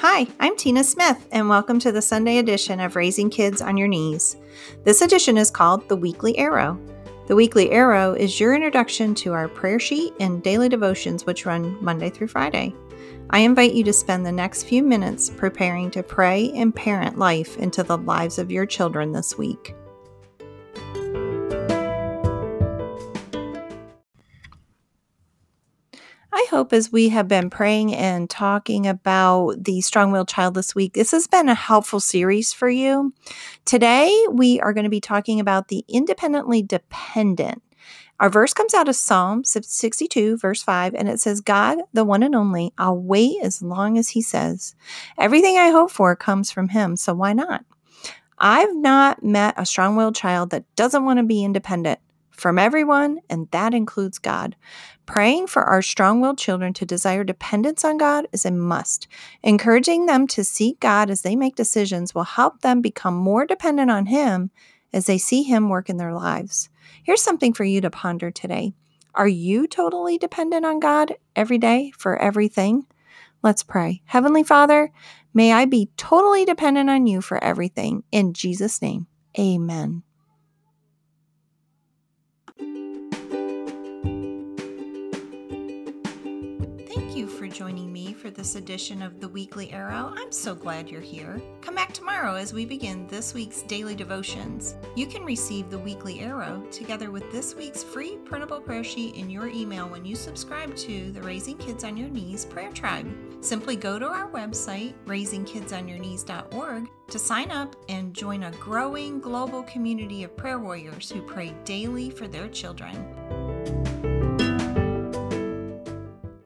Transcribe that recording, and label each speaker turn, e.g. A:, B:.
A: Hi, I'm Tina Smith, and welcome to the Sunday edition of Raising Kids on Your Knees. This edition is called The Weekly Arrow. The Weekly Arrow is your introduction to our prayer sheet and daily devotions, which run Monday through Friday. I invite you to spend the next few minutes preparing to pray and parent life into the lives of your children this week. Hope as we have been praying and talking about the strong willed child this week, this has been a helpful series for you. Today, we are going to be talking about the independently dependent. Our verse comes out of Psalm 62, verse 5, and it says, God, the one and only, I'll wait as long as He says. Everything I hope for comes from Him, so why not? I've not met a strong willed child that doesn't want to be independent from everyone, and that includes God. Praying for our strong willed children to desire dependence on God is a must. Encouraging them to seek God as they make decisions will help them become more dependent on Him as they see Him work in their lives. Here's something for you to ponder today Are you totally dependent on God every day for everything? Let's pray. Heavenly Father, may I be totally dependent on you for everything. In Jesus' name, amen. For joining me for this edition of the Weekly Arrow. I'm so glad you're here. Come back tomorrow as we begin this week's daily devotions. You can receive the Weekly Arrow together with this week's free printable prayer sheet in your email when you subscribe to the Raising Kids on Your Knees Prayer Tribe. Simply go to our website, raisingkidsonyourknees.org, to sign up and join a growing global community of prayer warriors who pray daily for their children.